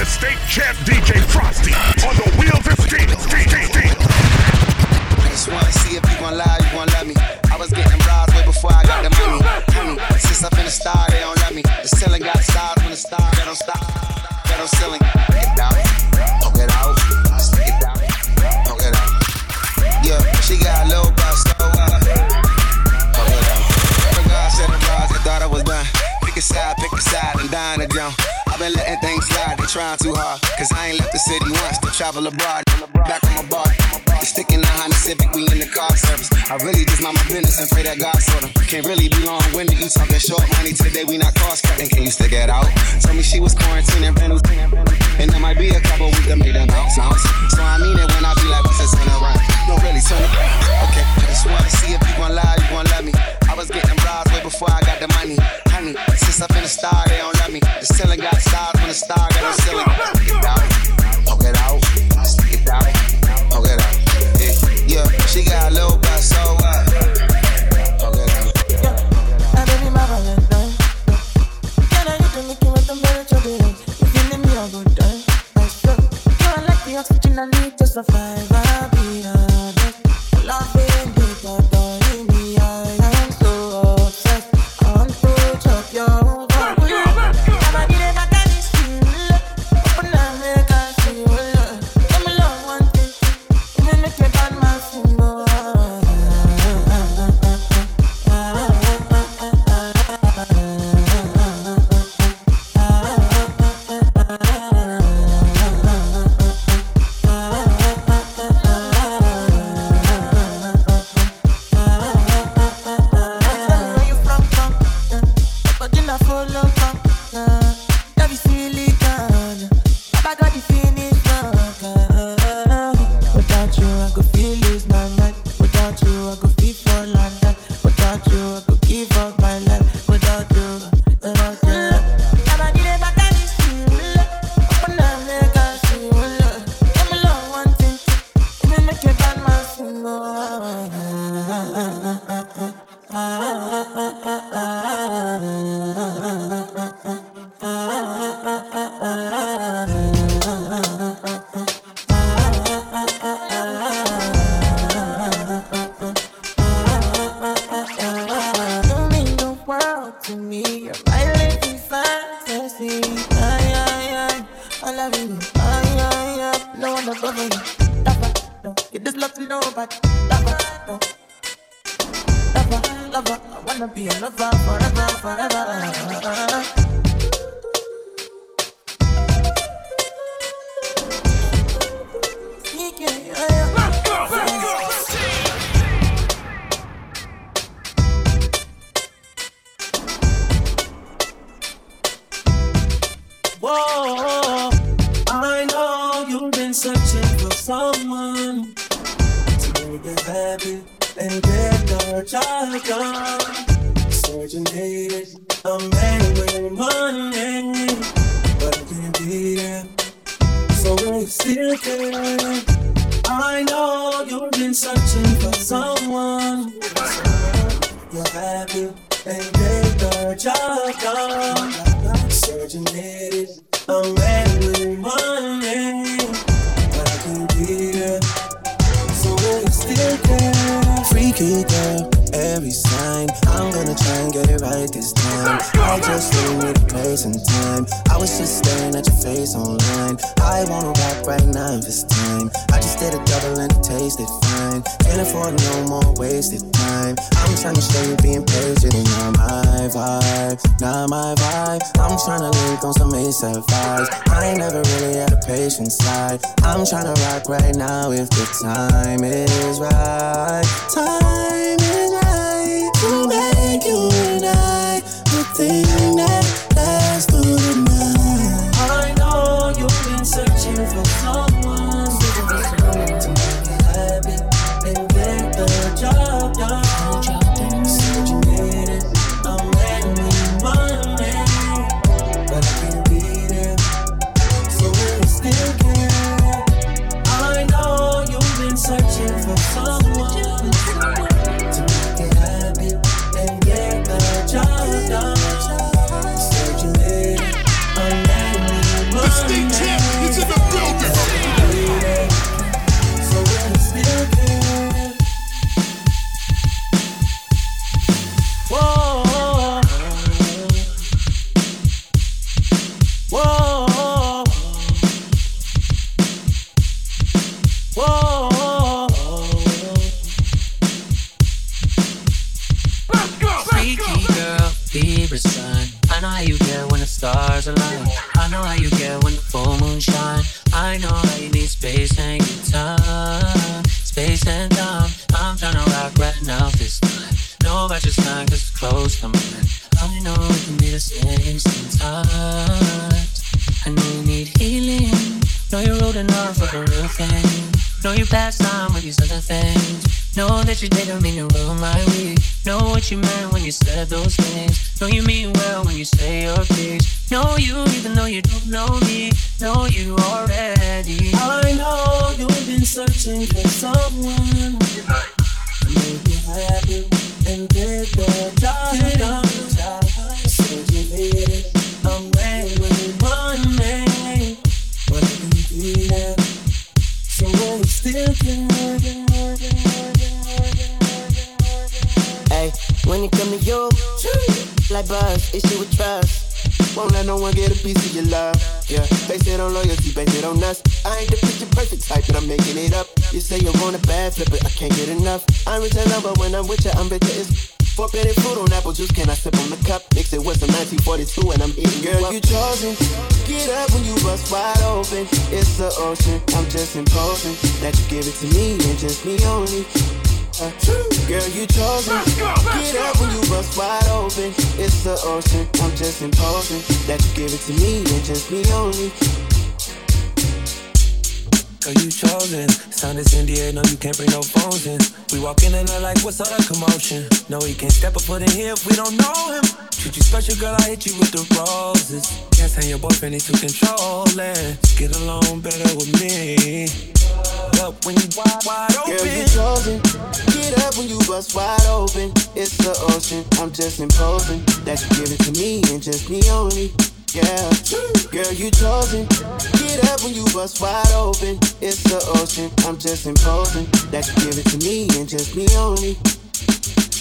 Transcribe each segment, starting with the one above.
the state champ DJ Frosty on the wheels of steel. steel, steel. I just wanna see if you gon' lie, you gon' love me. I was getting bras way before I got the money. Honey, since I've been a star, they don't love me. The ceiling got stars when the stars they don't stop. They don't ceiling. Get down, poke it out, stick it down, poke it out. Yeah, she got a little bust, so uh, poke it out. Girl said the bras, they thought I was done. Pick a side, pick a side, and dying to jump. Been letting things slide, they trying too hard. Cause I ain't left the city once to travel abroad. Back on my bar. Sticking the Honda Civic, we in the car service. I really just mind my business and pray that God sort them. Can't really be long winded, you talking short money today, we not cost cutting. Can you stick it out? Told me she was quarantining, brand And there might be a couple weeks that made them bounce, bounce. So I mean it when I be like, what's this turn around? No, really turn it Okay, I just wanna see if you gon' lie, you gon' love me. I was getting bras way before I got the money. Honey, since I've been a star, they don't love me. The ceiling got stars when the star got no ceiling. Get out, poke it out, stick it out, poke it out. Yeah, yeah, she got a little butt, so what? Poke it out. Ah, baby, my Valentine. Can I hit the Mickey with the temperature beating? You feeling me a good time? Nice girl. You are like the oxygen I need to survive. pagode me. You're living fantasy. Ay, ay, ay. I love you. Ay, ay, ay. No one above you. Lover, no. Get this love to nobody. Lover, no. Lover, lover. I wanna be a lover forever, forever. And get your child done. Searching hated a man with money, but I can't be there. So you still care? I know you've been searching for someone. You're happy and get your job done. Searching needed a man with money, but I can't be there. So you still care? Freaky try and get it right this time. I just need a place and time. I was just staring at your face online. I wanna rock right now if it's time. I just did a double and taste it tasted fine. Can't afford no more wasted time. I'm trying to show you being patient and you're my vibe, not my vibe. I'm trying to link on some ASAP vibes. I ain't never really had a patient side. I'm trying to rock right now if the time is right. Time is right to make you and I the thing that Libra sun. I know how you get when the stars align. I know how you get when the full moon shine. I know how you need space and time. Space and time. I'm tryna rock right now this time. Know about your sign cause it's close to mine. I know we can be the same sometimes. I know you need healing. Know you're holding on for the real thing. Know you passed on with these other things. Know that you didn't mean to ruin my week. Know what you meant when you said those things. Know you mean well when you say your piece. Know you even though you don't know me. Know you already. I know you've been searching for someone say you want a bad flip, but I can't get enough. I'm rich and love, but when I'm with you, I'm bitter. It's forbidden fruit on apple juice. Can I sip on the cup? Mix it with some 1942, and I'm eating. Girl, you chosen. Get up when you bust wide open. It's the ocean. I'm just imposing that you give it to me and just me only. Uh, Girl, you chosen. Let's go, let's Get up when you bust wide open. It's the ocean. I'm just imposing that you give it to me and just me only. Girl, you chosen. Sound is NDA, no, you can't bring no phones in. We walk in and they're like, what's all that commotion? No, he can't step a foot in here if we don't know him. Treat you special, girl, I hit you with the roses. Can't say your boyfriend needs to control it. Get along better with me. Up when you wide, wide open. Girl, you chosen. Get up when you bust wide open. It's the ocean. I'm just imposing that you give it to me and just me only. Yeah. Girl, you chosen. Get up when you bust wide open. It's the ocean. I'm just imposing that you give it to me and just me only.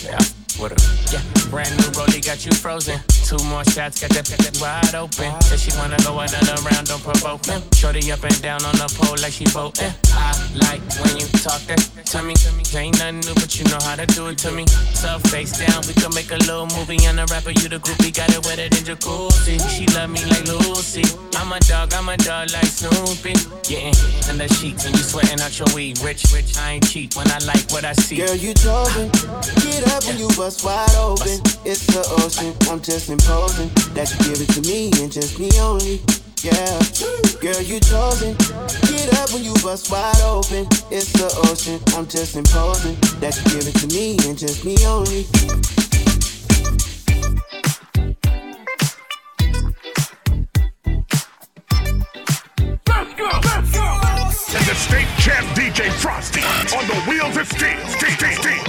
Yeah, what up? Yeah, brand new rollie got you frozen. Two more shots, got that, got that wide open. Said she wanna go another round, don't provoke me. Shorty up and down on the pole like she voting. I like when you talk that to me. Ain't nothing new, but you know how to do it to me. So face down, we can make a little movie. On the rapper, you the groupie, got it wetter than jacuzzi. She love me like Lucy. I'm a dog, I'm a dog like Snoopy. Yeah, in the sheets and you sweating out your weed. Rich, rich, I ain't cheap when I like what I see. Girl, you chosen. Get up when you bust wide open. It's the ocean. I'm just imposing that you give it to me and just me only. Yeah. Girl, you chosen. Get up when you bust wide open. It's the ocean. I'm just imposing that you give it to me and just me only. Let's go. Let's go. And the state champ DJ Frosty on the wheels of steel. Steel, steel, steel.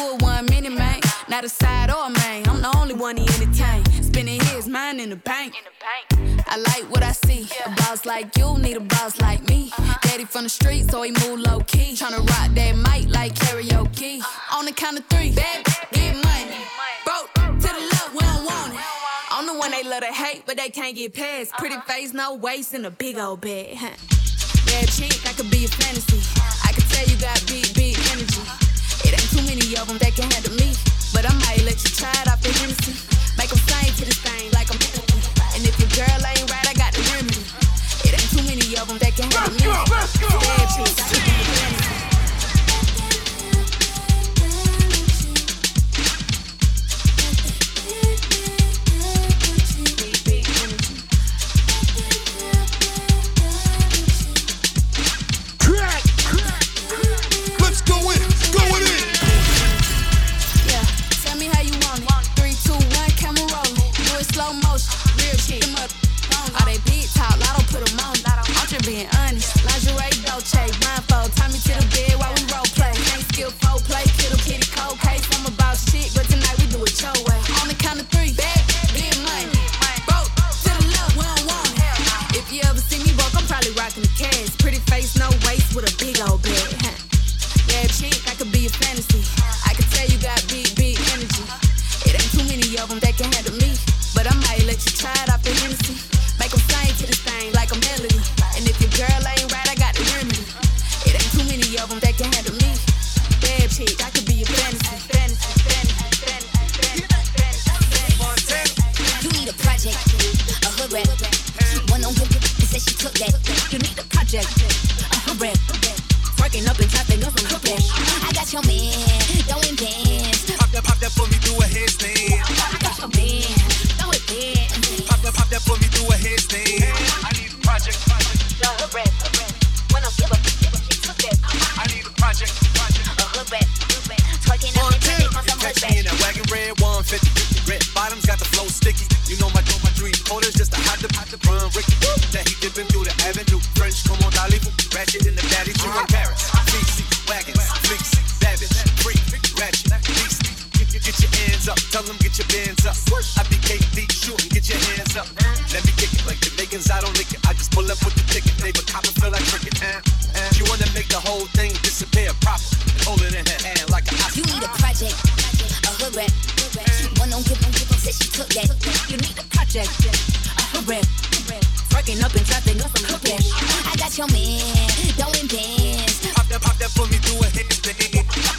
Not a side or a main. I'm the only one he entertain. Spending his mind in the bank. I like what I see. A boss like you need a boss like me. Uh-huh. Daddy from the street, so he move low key. Tryna rock that mic like karaoke. Uh-huh. On the count of three, bad, get money. Broke to the left, we don't want it. I'm the one they love to hate, but they can't get past. Pretty uh-huh. face, no waist, and a big old bag. Huh. Bad chick, I could be a fantasy. I could tell you got big, big energy. It ain't too many of them that can handle me. But I might let you try it off the Hennessy. Make them sing to this thing like I'm And if your girl ain't right, I got the remedy. It ain't too many of them that can handle me. Let's go, let's go. Bad chick, I could be bottoms got the flow sticky. You know my, know my dream quarters just to hide the, hide the run Ricky. That he dipping through the avenue. French, come on, Dolly. Ratchet in the daddy, two in Paris. Fleecy, wagons, fleecy, savage, free, ratchet, beastie. Get, get, get your hands up, tell them get your bands up. I be KD, shooting, get your hands up. Let me kick it like Jamaicans, I don't lick it. I just pull up with the ticket, they but cop and feel like cricket. Uh, uh. You wanna make the whole thing disappear proper and hold it in her hand like a You need a project, a hood rap. One on give on give said she took that. You need a project, a rap. Working up in traffic, nothing hood rap. I got your man, throwing bands. Pop that, pop that for me, do a. I got your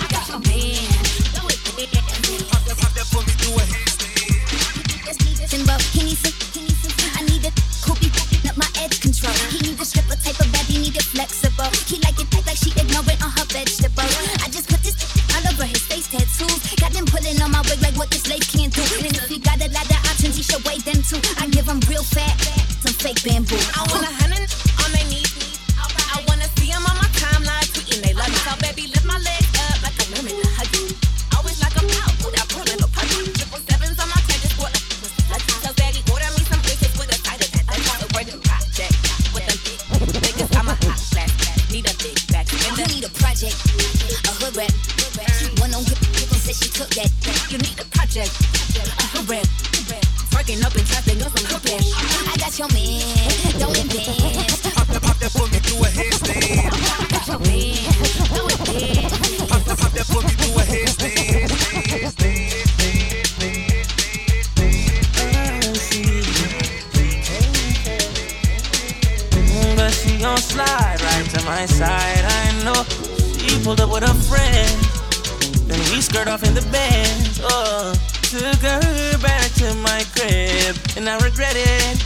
and I regret it.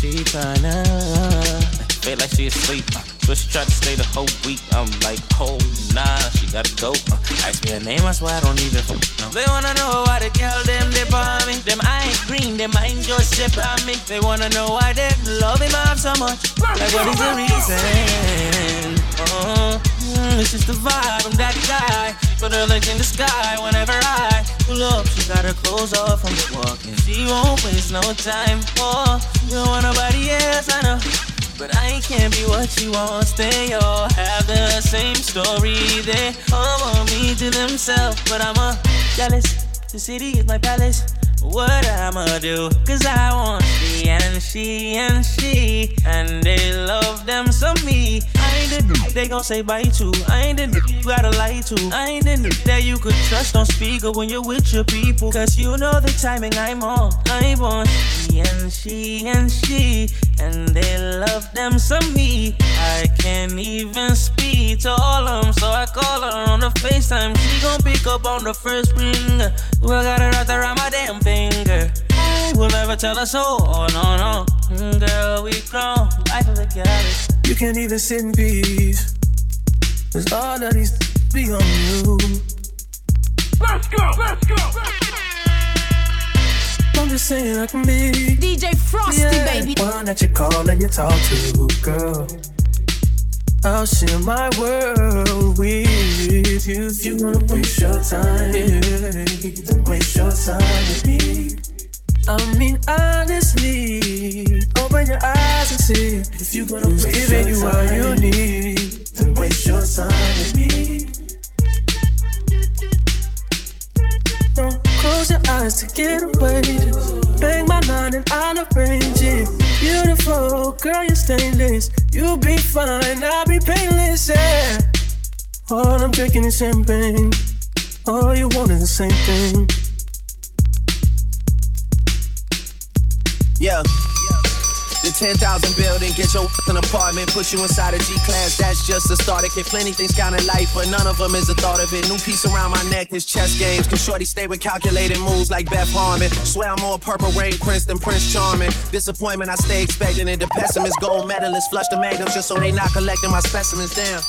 She tryna feel like she asleep. uh, So she tried to stay the whole week. I'm like, oh nah, she gotta go. Uh, Ask me her name, I swear I don't even know. They wanna know why the girl them dip on me. Them I ain't green, them I ain't just sip on me. They wanna know why they love him up so much. Like what is the reason? Oh, mm, it's just the vibe. I'm that guy. Put her legs in the sky whenever I pull up. She got her clothes off from the walking. She won't waste no time. Oh, you don't want nobody else, I know. But I can't be what she wants. They all have the same story. They all want me to themselves, but I'm a jealous. The city is my palace. What I'ma do? Cause I want she and she and she. And they love them some me. Ain't the dude they gon' say bye to. I ain't the dude you gotta lie to. I ain't the dude that you could trust on speaker when you're with your people. Cause you know the timing I'm on. I want she and she and she. And they love them some me. I can't even speak to all of them. So I call her on the FaceTime. She gon' pick up on the first ring. Well, got her wrapped around my damn finger. I will never tell her so. Oh, no, no. Mm, Girl, we grown. Life of a goddess. You can't even sit in peace. Cause all of these be on you. Let's go, let's go. I'm just saying I can be DJ Frosty, yeah, baby. one that you call and you talk to, girl. I'll share my world with you. If you wanna waste your time, then waste your time with me. I mean, honestly, open your eyes and see. If you're gonna waste giving you all you need, then waste your time with me. Don't close your eyes to get away. Bang my line and I'll arrange it. Beautiful girl, you're stainless. You'll be fine, I'll be painless. Yeah. All I'm drinking is champagne. All you want is the same thing. Yeah. The 10,000 building, get your an apartment, put you inside a G class. That's just a starter kit. Plenty things count in life, but none of them is a thought of it. New piece around my neck, his chess games. Cause shorty stay with calculated moves like Beth Harmon? Swear I'm more purple rain prince than Prince Charming. Disappointment, I stay expecting it. The pessimist, gold medalist, flush the magnums just so they not collecting my specimens. Damn.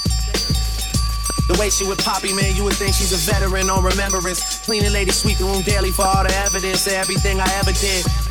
The way she with Poppy, man, you would think she's a veteran on remembrance. Cleaning lady, sweeping room daily for all the evidence of everything I ever did.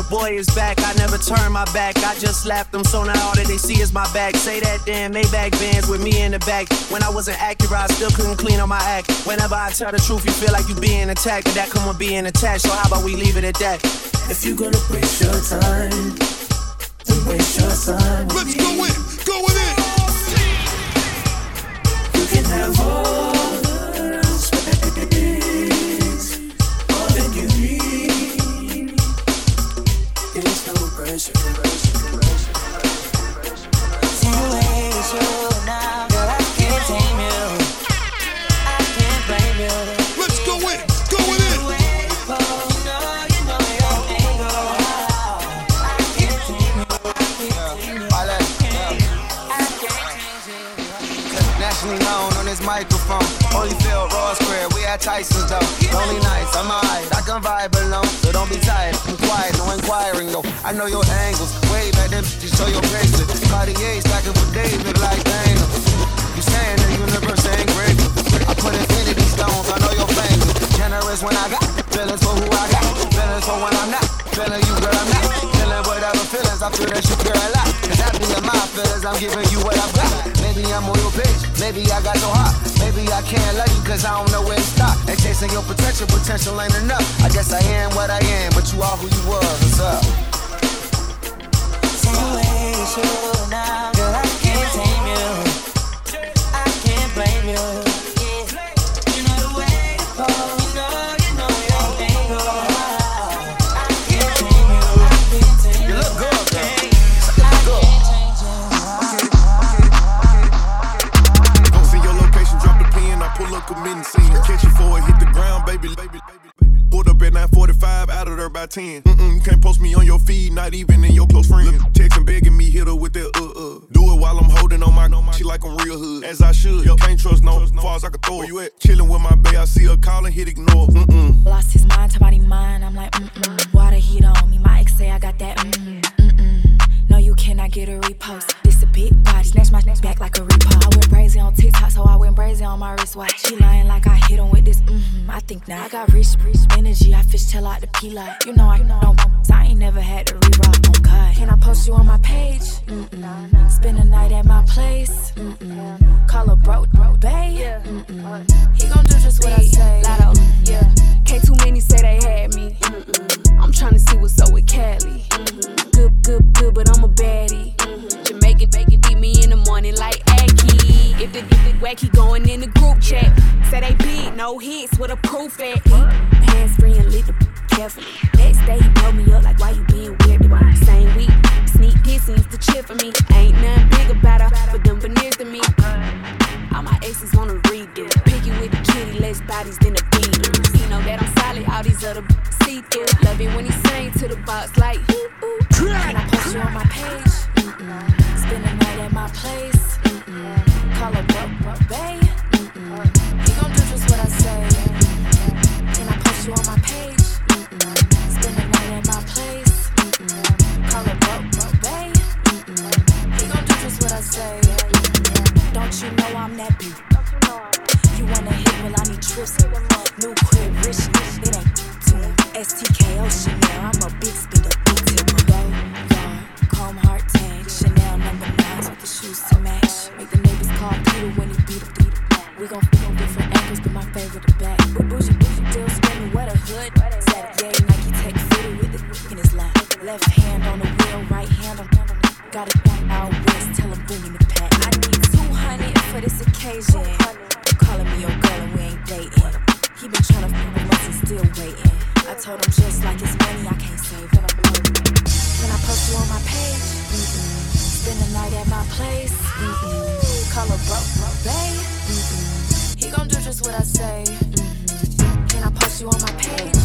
The boy is back, I never turn my back. I just slapped them, so now all that they see is my back. Say that damn Maybach bands with me in the back. When I wasn't accurate, I still couldn't clean up my act. Whenever I tell the truth, you feel like you being attacked. But that come with being attached, so how about we leave it at that? If you gonna waste your time, then waste your time. Let's go in, going in. You can have all There's no Holyfield, Ross Square, we at Tyson's though. Lonely nights, I'm alright. I can vibe alone, so don't be tired. I'm quiet, no inquiring though. I know your angles. Wave at them, just show your bracelet. Cartier stacking for days, look like Daniel. You saying the universe ain't grateful. I put infinity stones, I know your fingers. Generous when I got feelings for who I got. Feelings for when I'm not. Feeling you, girl, I'm not. Feeling whatever feelings, I feel that you care a lot. Cause happy in my feelings, I'm giving you what I've got. Maybe I'm on your page, maybe I got so hot. Maybe I can't love you cause I don't know where to stop. And chasing your potential, potential ain't enough. I guess I am what I am, but you are who you was. What's up? Girl, I can't my. She lying like I hit him with this, mm-hmm. I think not. I got rich, rich energy. I fish tail out the P light. You know I know, I ain't never had to re-rock on God. Can I post you on my page? Mm-mm. Spend a night at my place. Mm-mm. Call a bro, bro, bae. Mm-mm. He gon' do just what I say. Lotto, yeah. Can't too many say they had me. Mm-mm. I'm tryna see what's up with Cali. Good, good, good, but I'm a baddie. Jamaican, bacon, beat me in the morning like. If the, if the wacky going in the group chat, say they beat, no hits, with a proof at. Hands free and lit the carefully. Next day he blow me up like why you being weird me. Same week, sneak dissings to cheer for me. Ain't nothing big about her, but them veneers to me. All my exes wanna redo. Picky with the kitty, less bodies than the beaters. You know that I'm solid, all these other see through. Love it when he sing to the box like, ooh, ooh. Can I post you on my page? Mm-mm. Spend the night at my place. Mm-mm. Call a bro, bae. Mm-mm. He gon' do just what I say. Can I post you on my page? Mm-mm. Spend the night at my place. Mm-mm. Call a bro, bae. Mm-mm. He gon' do just what I say. Don't you know I'm that beat? You wanna hit, well I need trips. New crib, rich, it ain't. STKO oh, Chanel, I'm a big spender, big tipper. Go yard, chrome heart tag, Chanel number nines with the shoes to match. Make the neighbors call Peter when he beat a beat. We gon' fit on different angles, but my favorite the back. But bougie, bougie, deal screaming, what a hood. Saturday, Nike tech fitted with the in his lap. Left hand on the wheel, right hand on. The. Got it out west, tell him bring in the pack. I need 200 for this occasion. Calling me your girl and we ain't dating. He been trying to f with us and still waiting. I told him just like it's money, I can't save it. Can I post you on my page? Mm-mm. Spend the night at my place? Mm-mm. Call a bro, bro, babe? Mm-mm. He gon' do just what I say. Mm-hmm. Can I post you on my page?